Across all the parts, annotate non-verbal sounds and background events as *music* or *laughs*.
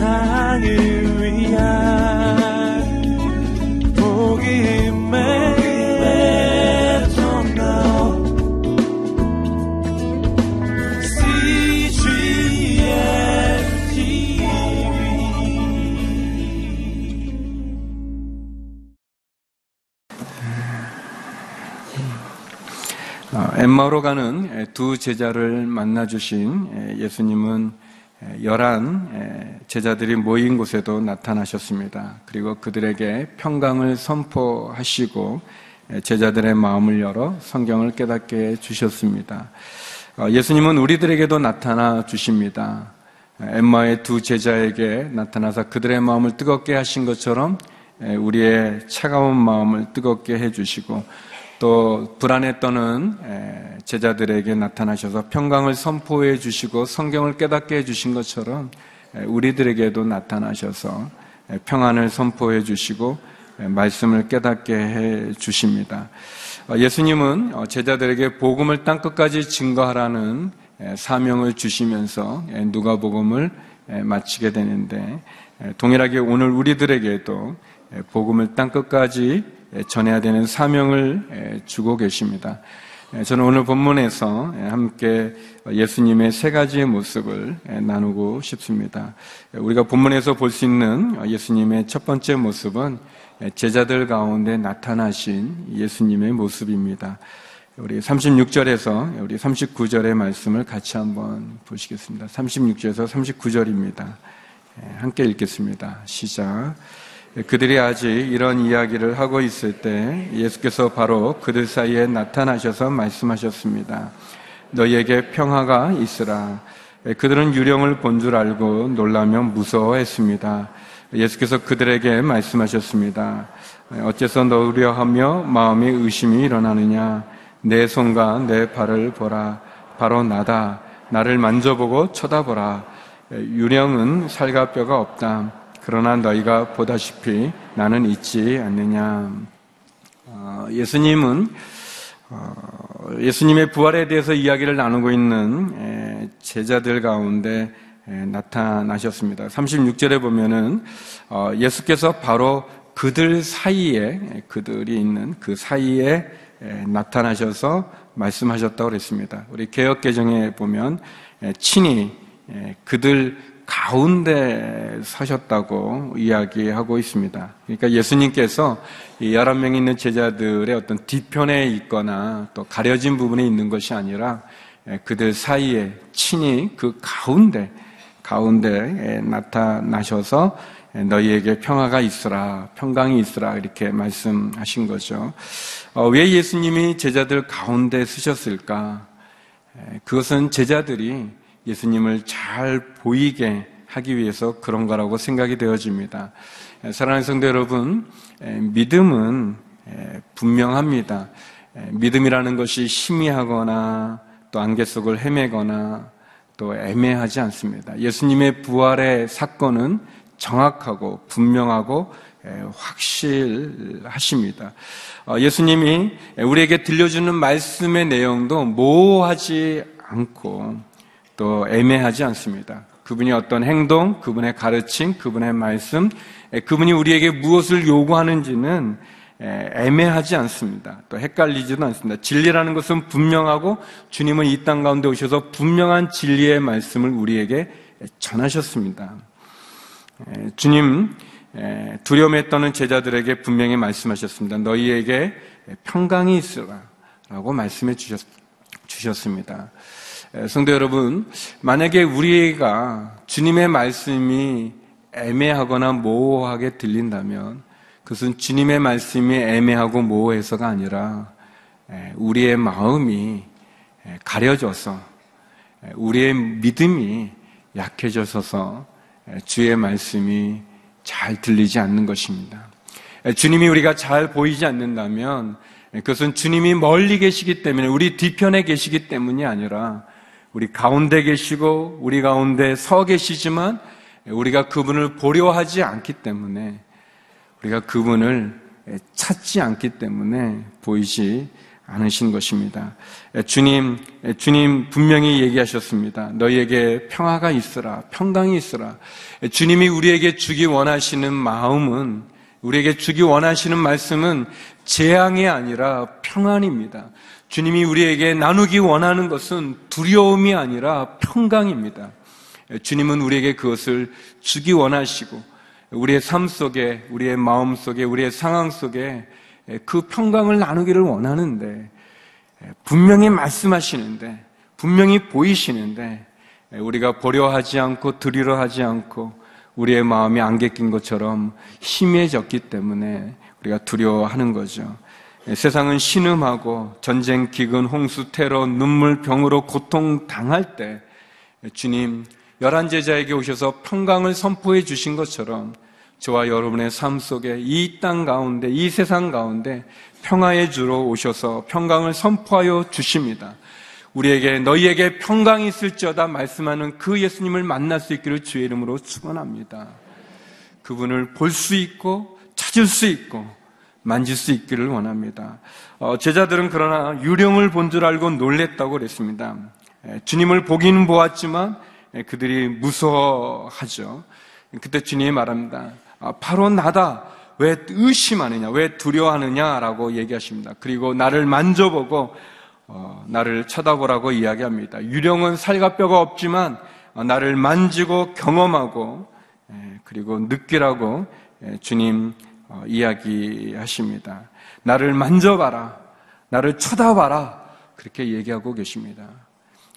세상을 위한 복음의 엠마오로 가는 두 제자를 만나 주신 예수님은 열한 제자들이 모인 곳에도 나타나셨습니다. 그리고 그들에게 평강을 선포하시고 제자들의 마음을 열어 성경을 깨닫게 주셨습니다. 어, 예수님은 우리들에게도 나타나 주십니다. 엠마의 두 제자에게 나타나서 그들의 마음을 뜨겁게 하신 것처럼 우리의 차가운 마음을 뜨겁게 해주시고 또 불안에 떠는 제자들에게 나타나셔서 평강을 선포해 주시고 성경을 깨닫게 해 주신 것처럼 우리들에게도 나타나셔서 평안을 선포해 주시고 말씀을 깨닫게 해 주십니다. 어, 예수님은 어, 제자들에게 복음을 땅 끝까지 증거하라는 사명을 주시면서 누가복음을 마치게 되는데 동일하게 오늘 우리들에게도 복음을 땅 끝까지 전해야 되는 사명을 주고 계십니다. 저는 오늘 본문에서 함께 예수님의 세 가지의 모습을 나누고 싶습니다. 우리가 본문에서 볼 수 있는 예수님의 첫 번째 모습은 제자들 가운데 나타나신 예수님의 모습입니다. 우리 36절에서 우리 39절의 말씀을 같이 한번 보시겠습니다. 36절에서 39절입니다. 함께 읽겠습니다. 시작. 그들이 아직 이런 이야기를 하고 있을 때 예수께서 바로 그들 사이에 나타나셔서 말씀하셨습니다. 너희에게 평화가 있으라. 그들은 유령을 본 줄 알고 놀라며 무서워했습니다. 예수께서 그들에게 말씀하셨습니다. 어째서 너 우려하며 마음이 의심이 일어나느냐? 내 손과 내 발을 보라. 바로 나다. 나를 만져보고 쳐다보라. 유령은 살과 뼈가 없다. 그러나 너희가 보다시피 나는 있지 않느냐. 어, 예수님은 어, 예수님의 부활에 대해서 이야기를 나누고 있는 제자들 가운데 나타나셨습니다. 36절에 보면은 어, 예수께서 바로 그들 사이에 그들이 있는 그 사이에 나타나셔서 말씀하셨다고 그랬습니다. 우리 개혁 개정에 보면 친히 그들 가운데 서셨다고 이야기하고 있습니다. 그러니까 예수님께서 이 11명 있는 제자들의 어떤 뒤편에 있거나 또 가려진 부분에 있는 것이 아니라 예, 그들 사이에 친히 그 가운데, 가운데 나타나셔서 너희에게 평화가 있으라, 평강이 있으라, 이렇게 말씀하신 거죠. 어, 왜 예수님이 제자들 가운데 쓰셨을까? 그것은 제자들이 예수님을 잘 보이게 하기 위해서 그런 거라고 생각이 되어집니다. 사랑하는 성도 여러분, 믿음은 분명합니다. 믿음이라는 것이 희미하거나 또 안개 속을 헤매거나 또 애매하지 않습니다. 예수님의 부활의 사건은 정확하고 분명하고 확실하십니다. 어, 예수님이 우리에게 들려주는 말씀의 내용도 모호하지 않고 또 애매하지 않습니다. 그분이 어떤 행동, 그분의 가르침, 그분의 말씀, 그분이 우리에게 무엇을 요구하는지는 애매하지 않습니다. 또 헷갈리지도 않습니다. 진리라는 것은 분명하고 주님은 이 땅 가운데 오셔서 분명한 진리의 말씀을 우리에게 전하셨습니다. 주님 두려움에 떠는 제자들에게 분명히 말씀하셨습니다. 너희에게 평강이 있으라 라고 말씀해 주셨습니다. 성도 여러분, 만약에 우리가 주님의 말씀이 애매하거나 모호하게 들린다면 그것은 주님의 말씀이 애매하고 모호해서가 아니라 우리의 마음이 가려져서 우리의 믿음이 약해져서 주의 말씀이 잘 들리지 않는 것입니다. 주님이 우리가 잘 보이지 않는다면 그것은 주님이 멀리 계시기 때문에 우리 뒤편에 계시기 때문이 아니라 우리 가운데 계시고 우리 가운데 서 계시지만 우리가 그분을 보려 하지 않기 때문에 우리가 그분을 찾지 않기 때문에 보이지 않으신 것입니다. 주님, 주님 분명히 얘기하셨습니다. 너희에게 평화가 있으라, 평강이 있으라. 주님이 우리에게 주기 원하시는 마음은, 우리에게 주기 원하시는 말씀은 재앙이 아니라 평안입니다. 주님이 우리에게 나누기 원하는 것은 두려움이 아니라 평강입니다. 주님은 우리에게 그것을 주기 원하시고, 우리의 삶 속에, 우리의 마음 속에, 우리의 상황 속에 그 평강을 나누기를 원하는데 분명히 말씀하시는데 분명히 보이시는데 우리가 보려 하지 않고 드리려 하지 않고 우리의 마음이 안개 낀 것처럼 희미해졌기 때문에 우리가 두려워하는 거죠. 세상은 신음하고 전쟁, 기근, 홍수, 테러, 눈물, 병으로 고통 당할 때 주님 열한 제자에게 오셔서 평강을 선포해 주신 것처럼 저와 여러분의 삶 속에 이 땅 가운데, 이 세상 가운데 평화의 주로 오셔서 평강을 선포하여 주십니다. 우리에게 너희에게 평강이 있을지어다 말씀하는 그 예수님을 만날 수 있기를 주의 이름으로 축원합니다. 그분을 볼 수 있고 찾을 수 있고 만질 수 있기를 원합니다. 어, 제자들은 그러나 유령을 본 줄 알고 놀랬다고 그랬습니다. 주님을 보기는 보았지만 그들이 무서워하죠. 그때 주님이 말합니다. 아, 바로 나다. 왜 의심하느냐? 왜 두려워하느냐라고 얘기하십니다. 그리고 나를 만져보고 어, 나를 쳐다보라고 이야기합니다. 유령은 살과 뼈가 없지만 어, 나를 만지고 경험하고 예, 그리고 느끼라고 예, 주님 어, 이야기하십니다. 나를 만져봐라. 나를 쳐다봐라. 그렇게 얘기하고 계십니다.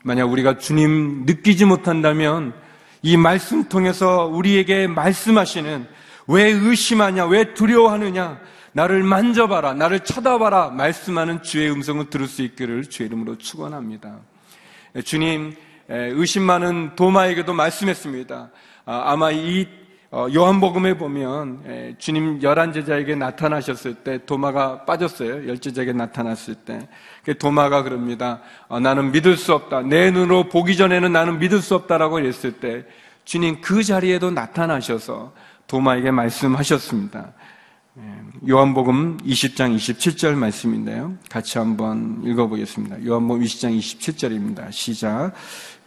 만약 우리가 주님 느끼지 못한다면 이 말씀 통해서 우리에게 말씀하시는 왜 의심하냐? 왜 두려워하느냐? 나를 만져봐라. 나를 쳐다봐라. 말씀하는 주의 음성을 들을 수 있기를 주의 이름으로 축원합니다. 주님 의심 많은 도마에게도 말씀했습니다. 아, 아마 이 어, 요한복음에 보면 주님 열한 제자에게 나타나셨을 때 도마가 빠졌어요. 열 제자에게 나타났을 때그 도마가 그럽니다. 어, 나는 믿을 수 없다. 내 눈으로 보기 전에는 나는 믿을 수 없다라고 했을 때 주님 그 자리에도 나타나셔서 도마에게 말씀하셨습니다. 예, 요한복음 20장 27절 말씀인데요. 같이 한번 읽어보겠습니다. 요한복음 20장 27절입니다. 시작.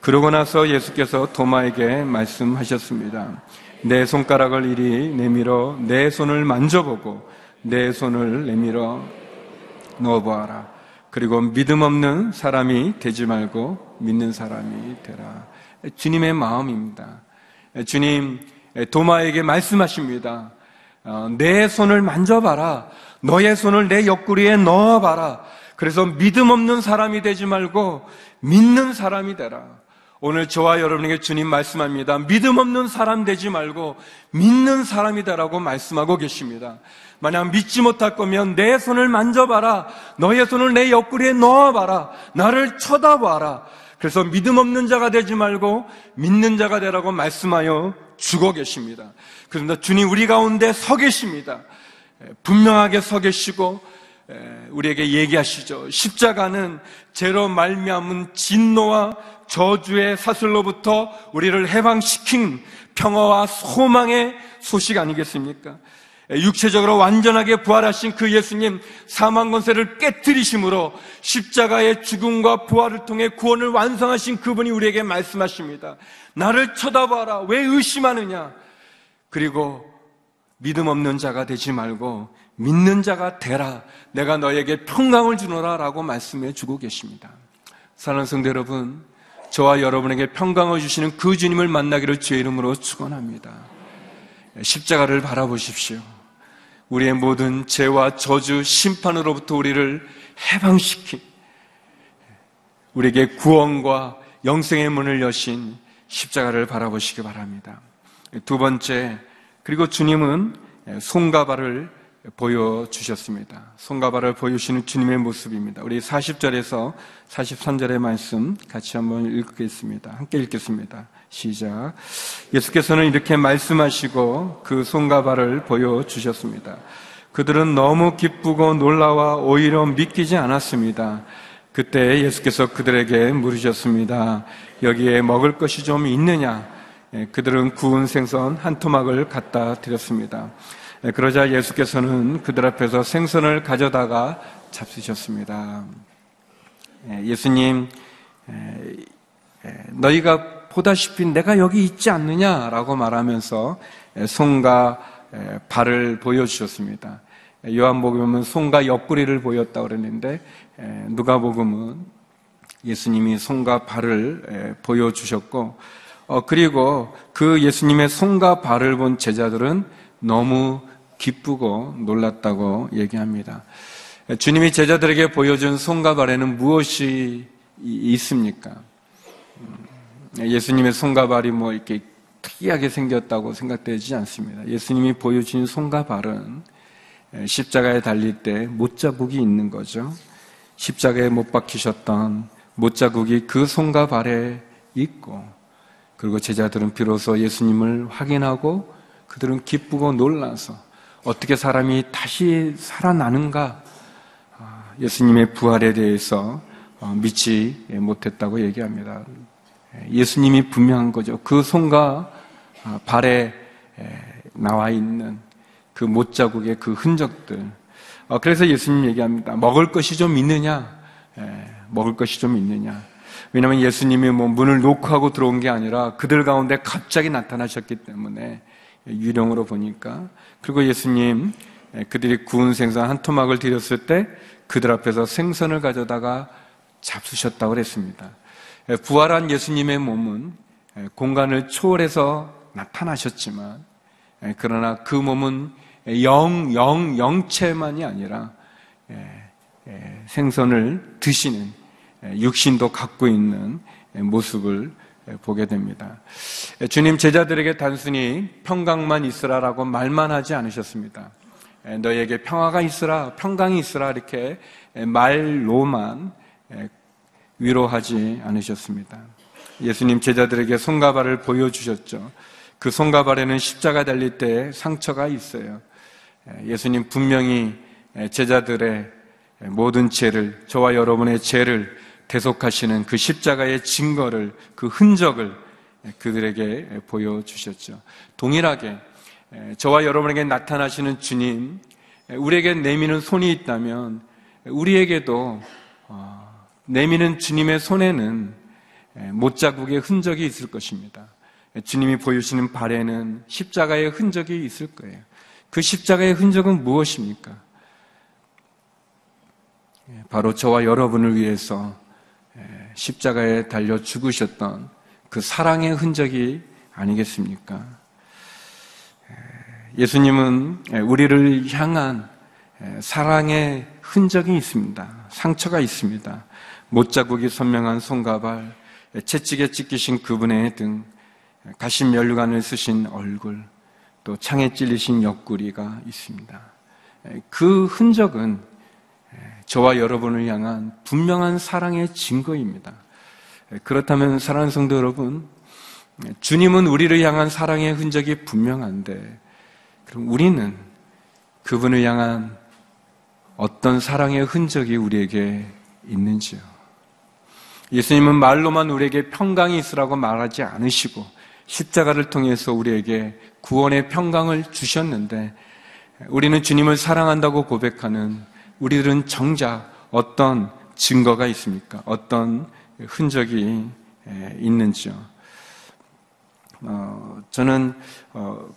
그러고 나서 예수께서 도마에게 말씀하셨습니다. 내 손가락을 이리 내밀어 내 손을 만져보고 내 손을 내밀어 넣어보아라. 그리고 믿음 없는 사람이 되지 말고 믿는 사람이 되라. 주님의 마음입니다. 주님, 도마에게 말씀하십니다. 어, 내 손을 만져봐라. 너의 손을 내 옆구리에 넣어봐라. 그래서 믿음 없는 사람이 되지 말고 믿는 사람이 되라. 오늘 저와 여러분에게 주님 말씀합니다. 믿음 없는 사람 되지 말고 믿는 사람이 되라고 말씀하고 계십니다. 만약 믿지 못할 거면 내 손을 만져봐라. 너의 손을 내 옆구리에 넣어봐라. 나를 쳐다봐라. 그래서 믿음 없는 자가 되지 말고 믿는 자가 되라고 말씀하여 주고 계십니다. 그런데 주님 우리 가운데 서 계십니다. 분명하게 서 계시고 우리에게 얘기하시죠. 십자가는 죄로 말미암은 진노와 저주의 사슬로부터 우리를 해방시킨 평화와 소망의 소식 아니겠습니까? 육체적으로 완전하게 부활하신 그 예수님 사망 권세를 깨뜨리심으로 십자가의 죽음과 부활을 통해 구원을 완성하신 그분이 우리에게 말씀하십니다. 나를 쳐다봐라. 왜 의심하느냐? 그리고 믿음 없는 자가 되지 말고 믿는 자가 되라. 내가 너에게 평강을 주노라. 라고 말씀해 주고 계십니다. 사랑하는 성도 여러분, 저와 여러분에게 평강을 주시는 그 주님을 만나기를 주의 이름으로 축원합니다. 십자가를 바라보십시오. 우리의 모든 죄와 저주, 심판으로부터 우리를 해방시킨 우리에게 구원과 영생의 문을 여신 십자가를 바라보시기 바랍니다. 두 번째, 그리고 주님은 손가발을 보여주셨습니다. 손가발을 보여주시는 주님의 모습입니다. 우리 40절에서 43절의 말씀 같이 한번 읽겠습니다. 함께 읽겠습니다. 시작. 예수께서는 이렇게 말씀하시고 그 손가발을 보여주셨습니다. 그들은 너무 기쁘고 놀라와 오히려 믿기지 않았습니다. 그때 예수께서 그들에게 물으셨습니다. 여기에 먹을 것이 좀 있느냐? 예, 그들은 구운 생선 한 토막을 갖다 드렸습니다. 예, 그러자 예수께서는 그들 앞에서 생선을 가져다가 잡수셨습니다. 예, 예수님, 너희가 보다시피 내가 여기 있지 않느냐라고 말하면서 손과 발을 보여주셨습니다. 요한복음은 손과 옆구리를 보였다 그랬는데 누가복음은 예수님이 손과 발을 보여주셨고 어, 그리고 그 예수님의 손과 발을 본 제자들은 너무 기쁘고 놀랐다고 얘기합니다. 주님이 제자들에게 보여준 손과 발에는 무엇이 있습니까? 음, 예수님의 손과 발이 뭐 이렇게 특이하게 생겼다고 생각되지 않습니다. 예수님이 보여준 손과 발은 십자가에 달릴 때 못자국이 있는 거죠. 십자가에 못 박히셨던 못자국이 그 손과 발에 있고, 그리고 제자들은 비로소 예수님을 확인하고 그들은 기쁘고 놀라서 어떻게 사람이 다시 살아나는가 아, 예수님의 부활에 대해서 어, 믿지 못했다고 얘기합니다. 예수님이 분명한 거죠. 그 손과 아, 발에 나와 있는 그 못자국의 그 흔적들. 어, 그래서 예수님 얘기합니다. 먹을 것이 좀 있느냐? 먹을 것이 좀 있느냐? 왜냐하면 예수님이 뭐 문을 노크하고 들어온 게 아니라 그들 가운데 갑자기 나타나셨기 때문에 유령으로 보니까 그리고 예수님 그들이 구운 생선 한 토막을 드렸을 때 그들 앞에서 생선을 가져다가 잡수셨다고 그랬습니다. 부활한 예수님의 몸은 공간을 초월해서 나타나셨지만 그러나 그 몸은 영, 영, 영체만이 아니라 생선을 드시는 육신도 갖고 있는 모습을 보게 됩니다. 주님 제자들에게 단순히 평강만 있으라라고 말만 하지 않으셨습니다. 너에게 평화가 있으라, 평강이 있으라 이렇게 말로만 위로하지 않으셨습니다. 예수님 제자들에게 손과 발을 보여주셨죠. 그 손과 발에는 십자가 달릴 때 상처가 있어요. 예수님 분명히 제자들의 모든 죄를, 저와 여러분의 죄를 대속하시는 그 십자가의 증거를, 그 흔적을 그들에게 보여주셨죠. 동일하게 저와 여러분에게 나타나시는 주님, 우리에게 내미는 손이 있다면 우리에게도 어, 내미는 주님의 손에는 못자국의 흔적이 있을 것입니다. 주님이 보여주시는 발에는 십자가의 흔적이 있을 거예요. 그 십자가의 흔적은 무엇입니까? 바로 저와 여러분을 위해서 십자가에 달려 죽으셨던 그 사랑의 흔적이 아니겠습니까? 예수님은 우리를 향한 사랑의 흔적이 있습니다. 상처가 있습니다. 못자국이 선명한 손과 발, 채찍에 찢기신 그분의 등, 가신 면류관을 쓰신 얼굴, 또 창에 찔리신 옆구리가 있습니다. 그 흔적은 저와 여러분을 향한 분명한 사랑의 증거입니다. 그렇다면 사랑하는 성도 여러분, 주님은 우리를 향한 사랑의 흔적이 분명한데, 그럼 우리는 그분을 향한 어떤 사랑의 흔적이 우리에게 있는지요? 예수님은 말로만 우리에게 평강이 있으라고 말하지 않으시고, 십자가를 통해서 우리에게 구원의 평강을 주셨는데, 우리는 주님을 사랑한다고 고백하는 우리들은 정작 어떤 증거가 있습니까? 어떤 흔적이 있는지요? 어, 저는 어,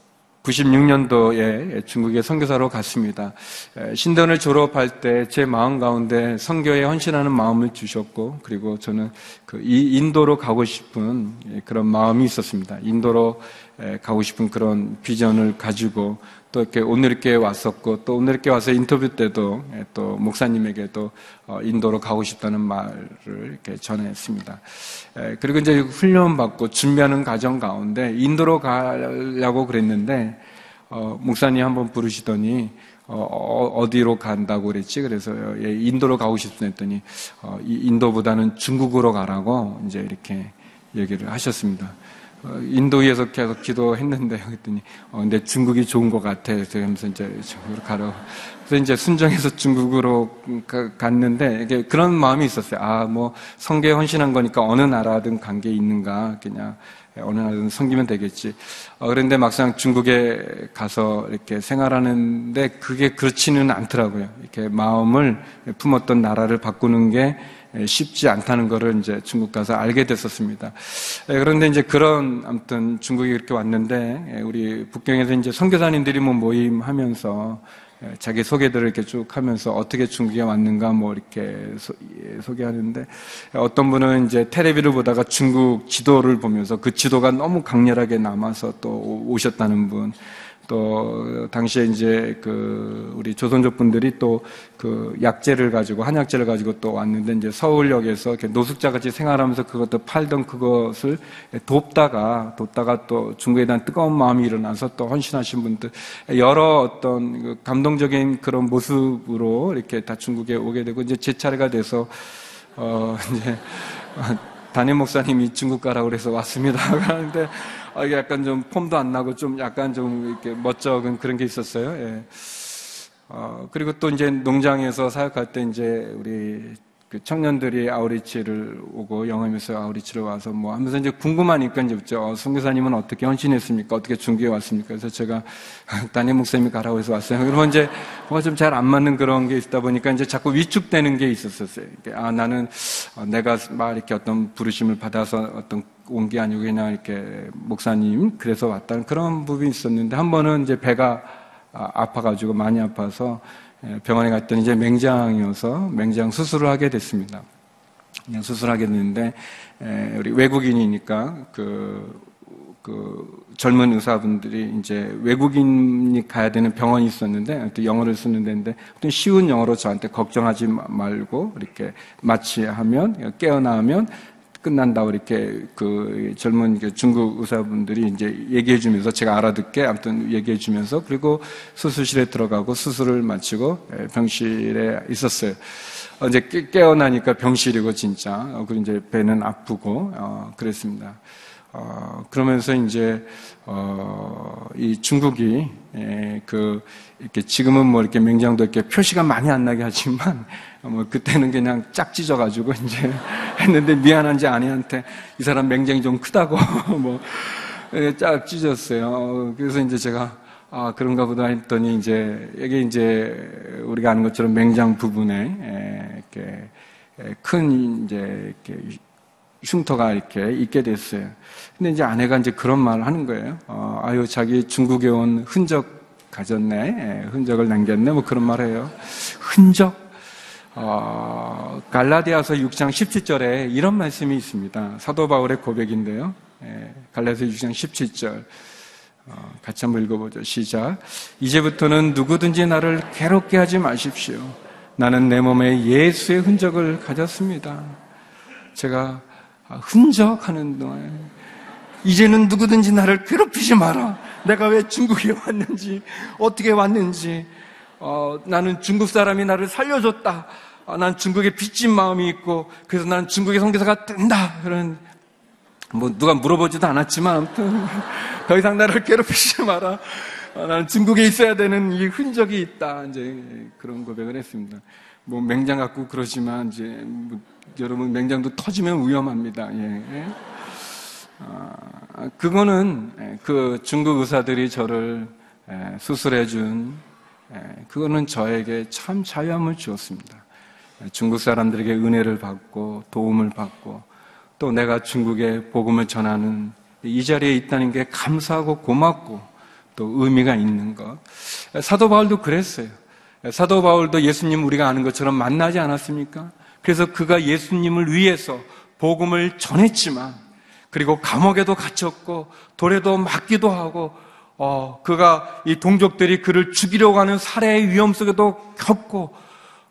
96년도에 중국에 선교사로 갔습니다. 신던을 졸업할 때 제 마음 가운데 선교에 헌신하는 마음을 주셨고, 그리고 저는 그 인도로 가고 싶은 그런 마음이 있었습니다. 인도로 가고 싶은 그런 비전을 가지고 또 이렇게 오늘께 왔었고 또 오늘께 와서 인터뷰 때도 또 목사님에게도 어, 인도로 가고 싶다는 말을 이렇게 전했습니다. 그리고 이제 훈련 받고 준비하는 과정 가운데 인도로 가려고 그랬는데 어, 목사님 한번 부르시더니 어, 디로 간다고 그랬지? 그래서 예, 인도로 가고 싶다 했더니 인도보다는 중국으로 가라고 이제 이렇게 얘기를 하셨습니다. 어, 인도에서 계속 기도했는데 그랬더니 어, 근데 중국이 좋은 것 같아. 그래서 이제 중국으로 가라고 그래서 이제 순정해서 중국으로 갔는데 이게 그런 마음이 있었어요. 아, 뭐 성계에 헌신한 거니까 어느 나라든 관계 있는가 그냥 어느 나라든 섬기면 되겠지. 어, 그런데 막상 중국에 가서 이렇게 생활하는데 그게 그렇지는 않더라고요. 이렇게 마음을 품었던 나라를 바꾸는 게 쉽지 않다는 것을 이제 중국 가서 알게 됐었습니다. 그런데 이제 그런 아무튼 중국에 이렇게 왔는데 우리 북경에서 이제 선교사님들이 뭐 모임하면서 예, 자기 소개들을 이렇게 쭉 하면서 어떻게 중국에 왔는가 뭐 이렇게 소, 예, 개하는데 어떤 분은 이제 테레비를 보다가 중국 지도를 보면서 그 지도가 너무 강렬하게 남아서 또 오셨다는 분, 또 당시에 이제 그 우리 조선족 분들이 또 그 약재를 가지고 한약재를 가지고 또 왔는데 이제 서울역에서 노숙자 같이 생활하면서 그것도 팔던 그것을 돕다가 돕다가 또 중국에 대한 뜨거운 마음이 일어나서 또 헌신하신 분들 여러 어떤 그 감동적인 그런 모습으로 이렇게 다 중국에 오게 되고 이제 제 차례가 돼서 어 *laughs* 이제 담임 목사님이 중국 가라고 그래서 왔습니다. *laughs* 그런데 아, 이게 약간 좀 폼도 안 나고 좀 약간 좀 이렇게 멋쩍은 그런 게 있었어요. 예. 어, 그리고 또 이제 농장에서 사역할 때 이제 우리 그 청년들이 아우리치를 오고 영암에서 아우리치를 와서 뭐 하면서 이제 궁금하니까 이제 묻죠. 어, 선교사님은 어떻게 헌신했습니까? 어떻게 중계에 왔습니까? 그래서 제가 *laughs* 담임 목사님이 가라고 해서 왔어요. 그러면 이제 뭐가 좀 잘 안 맞는 그런 게 있다 보니까 이제 자꾸 위축되는 게 있었었어요. 아, 나는 어, 내가 막 이렇게 어떤 부르심을 받아서 어떤 온 게 아니고 그냥 이렇게 목사님 그래서 왔다는 그런 부분이 있었는데 한 번은 이제 배가 아, 아파가지고 많이 아파서 예, 병원에 갔더니 이제 맹장이어서 맹장 수술을 하게 됐습니다. 그냥 수술하게 됐는데 예, 우리 외국인이니까 그, 그 젊은 의사분들이 이제 외국인이 가야 되는 병원이 있었는데 또 영어를 쓰는 데인데 또 쉬운 영어로 저한테 걱정하지 말고 이렇게 마취하면 깨어나면 끝난다고 이렇게 그 젊은 그 중국 의사분들이 이제 얘기해 주면서 제가 알아듣게 아무튼 얘기해 주면서 그리고 수술실에 들어가고 수술을 마치고 예, 병실에 있었어요. 어, 이제 깨어나니까 병실이고 진짜 어, 그리고 이제 배는 아프고 어, 그랬습니다. 어, 그러면서 이제 어, 이 중국이 예, 그 이렇게 지금은 뭐 이렇게 맹장도 이렇게 표시가 많이 안 나게 하지만 뭐 그때는 그냥 짝 찢어가지고 *laughs* 이제 했는데 미안한지 아내한테 이 사람 맹장이 좀 크다고 *laughs* 뭐짝 예, 찢었어요. 그래서 이제 제가 아 그런가 보다 했더니 이제 이게 이제 우리가 아는 것처럼 맹장 부분에 예, 이렇게 예, 큰 이제 이렇게 흉터가 이렇게 있게 됐어요. 근데 이제 아내가 이제 그런 말을 하는 거예요. 어, 아유 자기 중국에 온 흔적 가졌네, 흔적을 남겼네, 뭐 그런 말해요. 흔적 어, 갈라디아서 6장 17절에 이런 말씀이 있습니다. 사도 바울의 고백인데요. 예, 갈라디아서 6장 17절. 어, 같이 한번 읽어보죠. 시작. 이제부터는 누구든지 나를 괴롭게 하지 마십시오. 나는 내 몸에 예수의 흔적을 가졌습니다. 제가 아, 흔적 하는 동안 이제는 누구든지 나를 괴롭히지 마라. 내가 왜 중국에 왔는지, 어떻게 왔는지, 어, 나는 중국 사람이 나를 살려줬다. 아, 난 중국에 빚진 마음이 있고 그래서 나는 중국의 선교사가 된다. 그런 뭐 누가 물어보지도 않았지만 아무튼 *laughs* 더 이상 나를 괴롭히지 마라. 아, 나는 중국에 있어야 되는 이 흔적이 있다. 이제 그런 고백을 했습니다. 뭐 맹장 갖고 그러지만 이제 뭐 여러분 맹장도 터지면 위험합니다. 예. 아, 그거는 예, 그 중국 의사들이 저를 예, 수술해준 예, 그거는 저에게 참 자유함을 주었습니다. 중국 사람들에게 은혜를 받고 도움을 받고 또 내가 중국에 복음을 전하는 이 자리에 있다는 게 감사하고 고맙고 또 의미가 있는 것. 사도 바울도 그랬어요. 사도 바울도 예수님 우리가 아는 것처럼 만나지 않았습니까? 그래서 그가 예수님을 위해서 복음을 전했지만 그리고 감옥에도 갇혔고 돌에도 맞기도 하고 어, 그가 이 동족들이 그를 죽이려고 하는 살해의 위험 속에도 겪고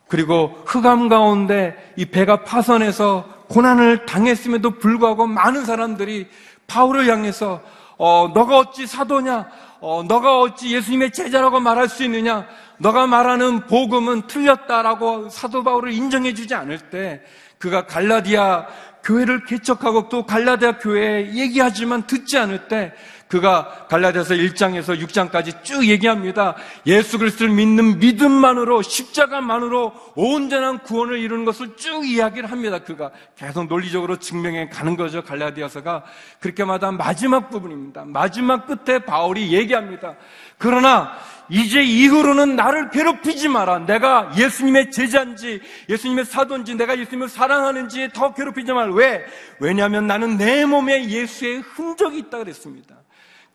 그리고 흑암 가운데 이 배가 파선해서 고난을 당했음에도 불구하고 많은 사람들이 바울을 향해서 어, 너가 어찌 사도냐? 어, 너가 어찌 예수님의 제자라고 말할 수 있느냐? 너가 말하는 복음은 틀렸다라고 사도 바울을 인정해 주지 않을 때 그가 갈라디아 교회를 개척하고 또 갈라디아 교회에 얘기하지만 듣지 않을 때 그가 갈라디아서 1장에서 6장까지 쭉 얘기합니다. 예수 그리스도를 믿는 믿음만으로 십자가만으로 온전한 구원을 이루는 것을 쭉 이야기를 합니다. 그가 계속 논리적으로 증명해 가는 거죠. 갈라디아서가 그렇게 마다 마지막 부분입니다. 마지막 끝에 바울이 얘기합니다. 그러나 이제 이후로는 나를 괴롭히지 마라. 내가 예수님의 제자인지, 예수님의 사도인지, 내가 예수님을 사랑하는지 더 괴롭히지 마라. 왜? 왜냐하면 나는 내 몸에 예수의 흔적이 있다 그랬습니다.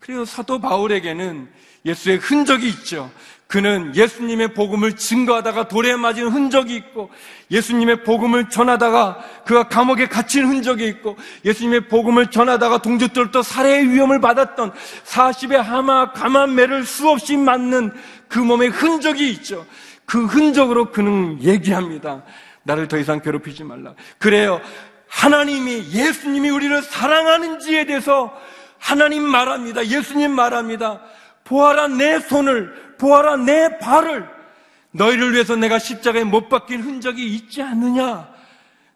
그리고 사도 바울에게는 예수의 흔적이 있죠. 그는 예수님의 복음을 증거하다가 돌에 맞은 흔적이 있고 예수님의 복음을 전하다가 그가 감옥에 갇힌 흔적이 있고 예수님의 복음을 전하다가 동족들로부터 살해의 위험을 받았던 40의 하마 가만매를 수없이 맞는 그 몸의 흔적이 있죠. 그 흔적으로 그는 얘기합니다. 나를 더 이상 괴롭히지 말라. 그래요. 하나님이 예수님이 우리를 사랑하는지에 대해서 하나님 말합니다. 예수님 말합니다. 보아라 내 손을, 보아라 내 발을 너희를 위해서 내가 십자가에 못 박힌 흔적이 있지 않느냐?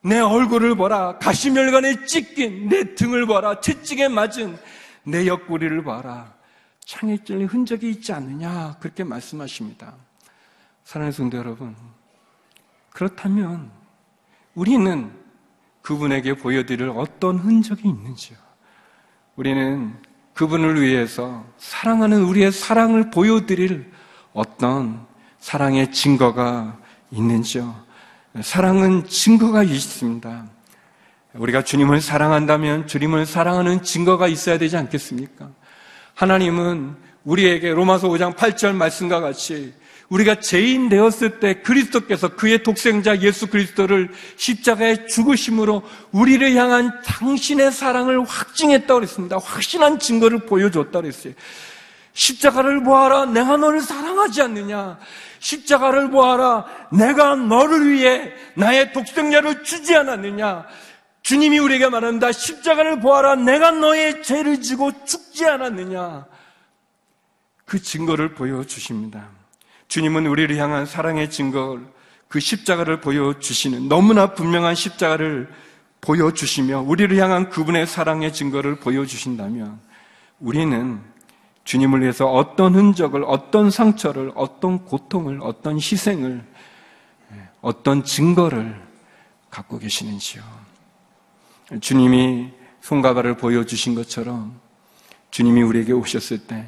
내 얼굴을 보라. 가시멸관에 찢긴 내 등을 보라. 채찍에 맞은 내 옆구리를 봐라. 창에 찔린 흔적이 있지 않느냐? 그렇게 말씀하십니다. 사랑하는 성도 여러분. 그렇다면 우리는 그분에게 보여드릴 어떤 흔적이 있는지요? 우리는 그분을 위해서 사랑하는 우리의 사랑을 보여드릴 어떤 사랑의 증거가 있는지요? 사랑은 증거가 있습니다. 우리가 주님을 사랑한다면 주님을 사랑하는 증거가 있어야 되지 않겠습니까? 하나님은 우리에게 로마서 5장 8절 말씀과 같이 우리가 죄인 되었을 때 그리스도께서 그의 독생자 예수 그리스도를 십자가에 죽으심으로 우리를 향한 당신의 사랑을 확증했다고 그랬습니다. 확신한 증거를 보여줬다고 그랬어요. 십자가를 보아라. 내가 너를 사랑하지 않느냐. 십자가를 보아라. 내가 너를 위해 나의 독생자를 주지 않았느냐. 주님이 우리에게 말합니다. 십자가를 보아라. 내가 너의 죄를 지고 죽지 않았느냐. 그 증거를 보여주십니다. 주님은 우리를 향한 사랑의 증거를 그 십자가를 보여주시는 너무나 분명한 십자가를 보여주시며 우리를 향한 그분의 사랑의 증거를 보여주신다면 우리는 주님을 위해서 어떤 흔적을, 어떤 상처를, 어떤 고통을, 어떤 희생을, 어떤 증거를 갖고 계시는지요. 주님이 손과 발을 보여주신 것처럼 주님이 우리에게 오셨을 때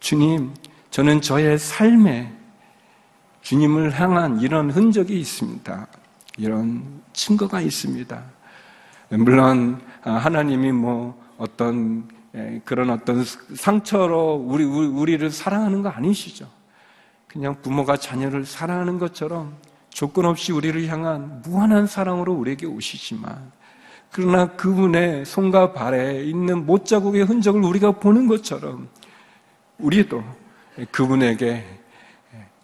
주님, 저는 저의 삶에 주님을 향한 이런 흔적이 있습니다. 이런 증거가 있습니다. 물론 아, 하나님이 뭐 어떤 그런 어떤 상처로 우리, 우리를 사랑하는 거 아니시죠. 그냥 부모가 자녀를 사랑하는 것처럼 조건 없이 우리를 향한 무한한 사랑으로 우리에게 오시지만 그러나 그분의 손과 발에 있는 못자국의 흔적을 우리가 보는 것처럼 우리도 그분에게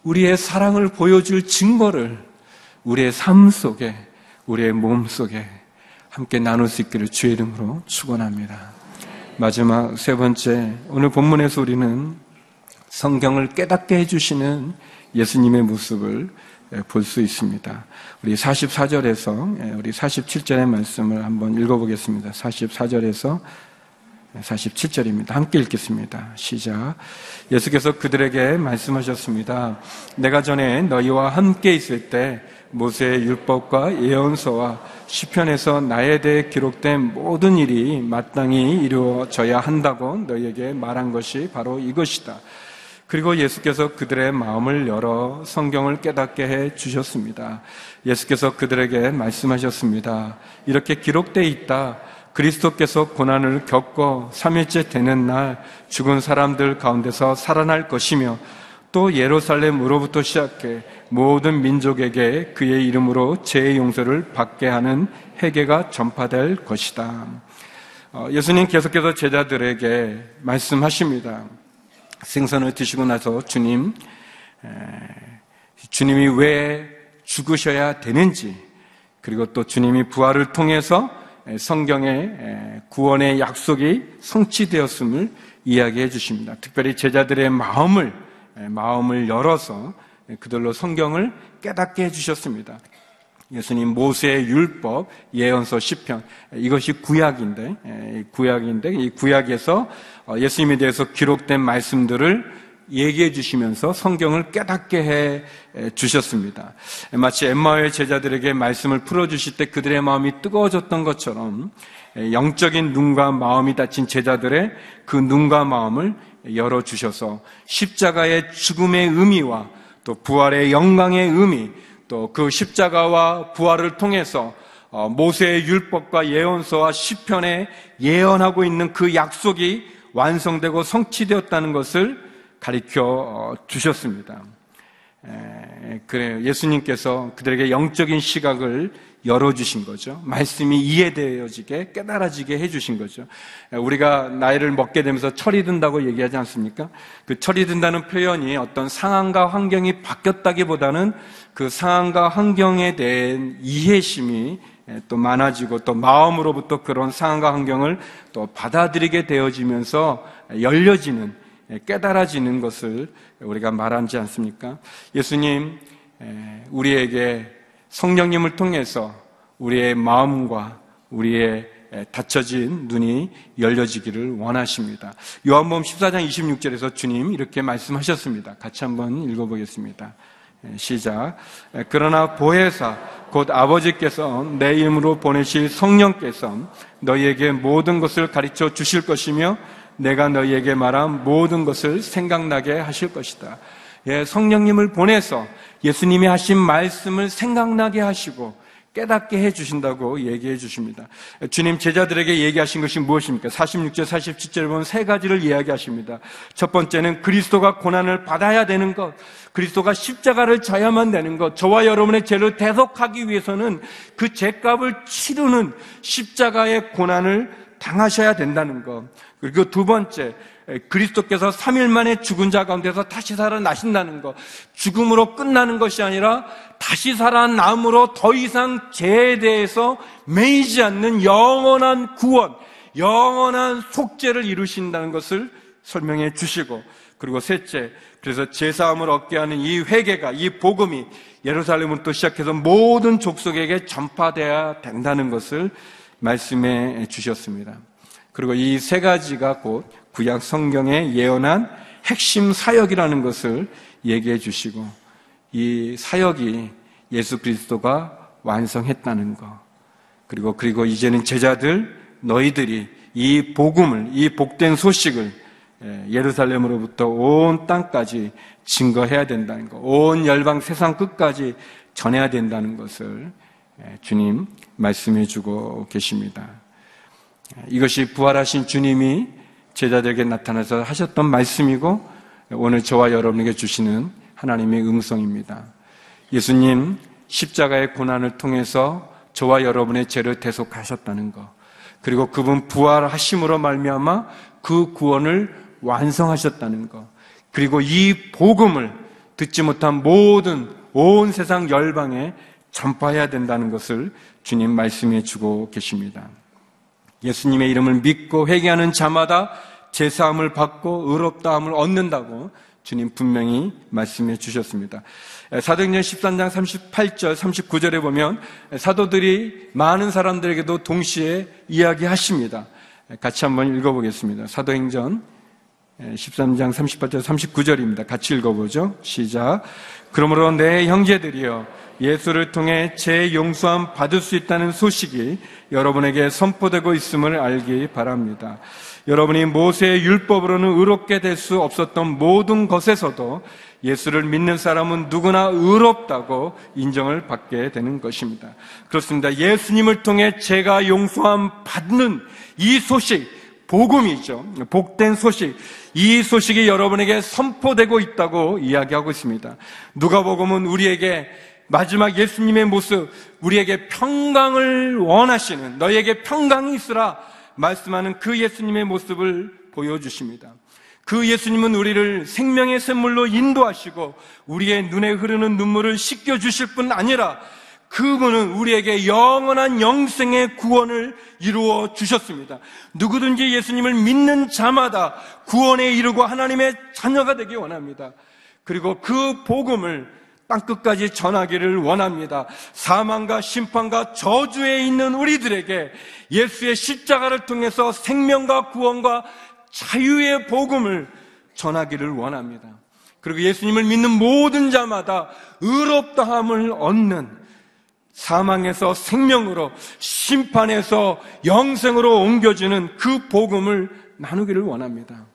우리의 사랑을 보여줄 증거를 우리의 삶 속에, 우리의 몸 속에 함께 나눌 수 있기를 주의 이름으로 축원합니다. 마지막 세 번째, 오늘 본문에서 우리는 성경을 깨닫게 해주시는 예수님의 모습을 볼 수 있습니다. 우리 44절에서 우리 47절의 말씀을 한번 읽어보겠습니다. 44절에서 47절입니다. 함께 읽겠습니다. 시작. 예수께서 그들에게 말씀하셨습니다. 내가 전에 너희와 함께 있을 때 모세의 율법과 예언서와 시편에서 나에 대해 기록된 모든 일이 마땅히 이루어져야 한다고 너희에게 말한 것이 바로 이것이다. 그리고 예수께서 그들의 마음을 열어 성경을 깨닫게 해 주셨습니다. 예수께서 그들에게 말씀하셨습니다. 이렇게 기록되어 있다. 그리스도께서 고난을 겪고 3일째 되는 날 죽은 사람들 가운데서 살아날 것이며 또 예루살렘으로부터 시작해 모든 민족에게 그의 이름으로 죄의 용서를 받게 하는 회개가 전파될 것이다. 어, 예수님 계속해서 제자들에게 말씀하십니다. 생선을 드시고 나서 주님, 주님이 왜 죽으셔야 되는지, 그리고 또 주님이 부활을 통해서 성경의 구원의 약속이 성취되었음을 이야기해 주십니다. 특별히 제자들의 마음을 마음을 열어서 그들로 성경을 깨닫게 해 주셨습니다. 예수님 모세의 율법, 예언서, 시편 이것이 구약인데 구약인데 이 구약에서 어, 예수님에 대해서 기록된 말씀들을 얘기해 주시면서 성경을 깨닫게 해 주셨습니다. 마치 엠마의 제자들에게 말씀을 풀어 주실 때 그들의 마음이 뜨거워졌던 것처럼 영적인 눈과 마음이 닫힌 제자들의 그 눈과 마음을 열어 주셔서 십자가의 죽음의 의미와 또 부활의 영광의 의미 또 그 십자가와 부활을 통해서 어, 모세의 율법과 예언서와 시편에 예언하고 있는 그 약속이 완성되고 성취되었다는 것을 가르쳐 어, 주셨습니다. 그래요. 예수님께서 그들에게 영적인 시각을 열어주신 거죠. 말씀이 이해되어지게, 깨달아지게 해주신 거죠. 우리가 나이를 먹게 되면서 철이 든다고 얘기하지 않습니까? 그 철이 든다는 표현이 어떤 상황과 환경이 바뀌었다기보다는 그 상황과 환경에 대한 이해심이 또 많아지고 또 마음으로부터 그런 상황과 환경을 또 받아들이게 되어지면서 열려지는 깨달아지는 것을 우리가 말하지 않습니까? 예수님, 우리에게 성령님을 통해서 우리의 마음과 우리의 닫혀진 눈이 열려지기를 원하십니다. 요한복음 14장 26절에서 주님 이렇게 말씀하셨습니다. 같이 한번 읽어보겠습니다. 시작. 그러나 보혜사 곧 아버지께서 내 이름으로 보내실 성령께서 너희에게 모든 것을 가르쳐 주실 것이며 내가 너희에게 말한 모든 것을 생각나게 하실 것이다. 예, 성령님을 보내서 예수님이 하신 말씀을 생각나게 하시고 깨닫게 해 주신다고 얘기해 주십니다. 주님 제자들에게 얘기하신 것이 무엇입니까? 46절, 47절 보면 세 가지를 이야기하십니다. 첫 번째는 그리스도가 고난을 받아야 되는 것, 그리스도가 십자가를 져야만 되는 것, 저와 여러분의 죄를 대속하기 위해서는 그 죄값을 치르는 십자가의 고난을 당하셔야 된다는 것. 그리고 두 번째, 그리스도께서 3일 만에 죽은 자 가운데서 다시 살아나신다는 것. 죽음으로 끝나는 것이 아니라 다시 살아남으로 더 이상 죄에 대해서 매이지 않는 영원한 구원, 영원한 속죄를 이루신다는 것을 설명해 주시고, 그리고 셋째, 그래서 제사함을 얻게 하는 이 회개가, 이 복음이 예루살렘을또 시작해서 모든 족속에게 전파되어야 된다는 것을 말씀해 주셨습니다. 그리고 이 세 가지가 곧 구약 성경에 예언한 핵심 사역이라는 것을 얘기해 주시고 이 사역이 예수 그리스도가 완성했다는 것. 그리고 그리고 이제는 제자들 너희들이 이 복음을 이 복된 소식을 예, 예루살렘으로부터 온 땅까지 증거해야 된다는 것. 온 열방 세상 끝까지 전해야 된다는 것을 예, 주님 말씀해 주고 계십니다. 이것이 부활하신 주님이 제자들에게 나타나서 하셨던 말씀이고 오늘 저와 여러분에게 주시는 하나님의 음성입니다. 예수님 십자가의 고난을 통해서 저와 여러분의 죄를 대속하셨다는 것. 그리고 그분 부활하심으로 말미암아 그 구원을 완성하셨다는 것. 그리고 이 복음을 듣지 못한 모든 온 세상 열방에 전파해야 된다는 것을 주님 말씀해 주고 계십니다. 예수님의 이름을 믿고 회개하는 자마다 제사함을 받고 의롭다함을 얻는다고 주님 분명히 말씀해 주셨습니다. 사도행전 13장 38절, 39절에 보면 사도들이 많은 사람들에게도 동시에 이야기하십니다. 같이 한번 읽어보겠습니다. 사도행전 13장 38절, 39절입니다. 같이 읽어보죠. 시작. 그러므로 내 형제들이여 예수를 통해 제 용서함 받을 수 있다는 소식이 여러분에게 선포되고 있음을 알기 바랍니다. 여러분이 모세의 율법으로는 의롭게 될 수 없었던 모든 것에서도 예수를 믿는 사람은 누구나 의롭다고 인정을 받게 되는 것입니다. 그렇습니다. 예수님을 통해 제가 용서함 받는 이 소식, 복음이죠. 복된 소식. 이 소식이 여러분에게 선포되고 있다고 이야기하고 있습니다. 누가복음은 우리에게 마지막 예수님의 모습, 우리에게 평강을 원하시는 너희에게 평강이 있으라 말씀하는 그 예수님의 모습을 보여주십니다. 그 예수님은 우리를 생명의 샘물로 인도하시고 우리의 눈에 흐르는 눈물을 씻겨주실 뿐 아니라 그분은 우리에게 영원한 영생의 구원을 이루어 주셨습니다. 누구든지 예수님을 믿는 자마다 구원에 이르고 하나님의 자녀가 되기 원합니다. 그리고 그 복음을 땅끝까지 전하기를 원합니다. 사망과 심판과 저주에 있는 우리들에게 예수의 십자가를 통해서 생명과 구원과 자유의 복음을 전하기를 원합니다. 그리고 예수님을 믿는 모든 자마다 의롭다함을 얻는 사망에서 생명으로 심판에서 영생으로 옮겨지는 그 복음을 나누기를 원합니다.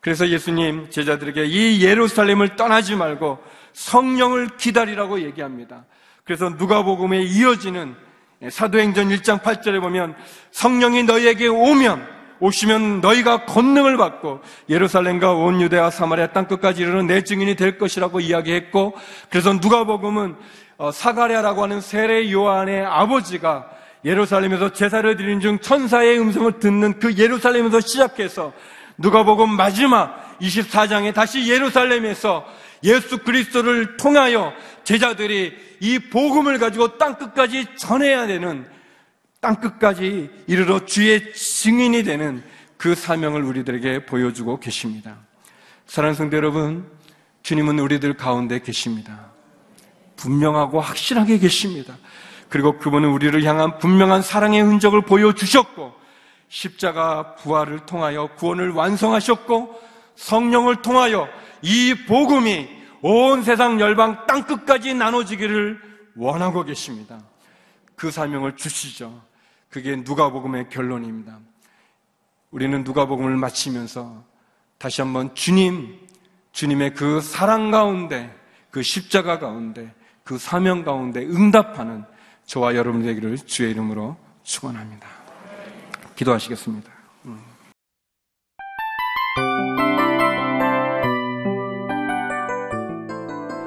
그래서 예수님 제자들에게 이 예루살렘을 떠나지 말고 성령을 기다리라고 얘기합니다. 그래서 누가복음에 이어지는 사도행전 1장 8절에 보면 성령이 너희에게 오면 오시면 너희가 권능을 받고 예루살렘과 온 유대와 사마리아 땅 끝까지 이르는 내 증인이 될 것이라고 이야기했고 그래서 누가복음은 어, 사가랴라고 하는 세례 요한의 아버지가 예루살렘에서 제사를 드린 중 천사의 음성을 듣는 그 예루살렘에서 시작해서 누가복음 마지막 24장에 다시 예루살렘에서 예수 그리스도를 통하여 제자들이 이 복음을 가지고 땅 끝까지 전해야 되는 땅 끝까지 이르러 주의 증인이 되는 그 사명을 우리들에게 보여주고 계십니다. 사랑하는 성도 여러분, 주님은 우리들 가운데 계십니다. 분명하고 확실하게 계십니다. 그리고 그분은 우리를 향한 분명한 사랑의 흔적을 보여주셨고, 십자가 부활을 통하여 구원을 완성하셨고, 성령을 통하여 이 복음이 온 세상 열방 땅 끝까지 나눠지기를 원하고 계십니다. 그 사명을 주시죠. 그게 누가복음의 결론입니다. 우리는 누가복음을 마치면서 다시 한번 주님, 주님의 그 사랑 가운데, 그 십자가 가운데, 그 사명 가운데 응답하는 저와 여러분 되기를 주의 이름으로 축원합니다. 기도하시겠습니다.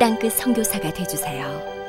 땅끝 성교사가 되주세요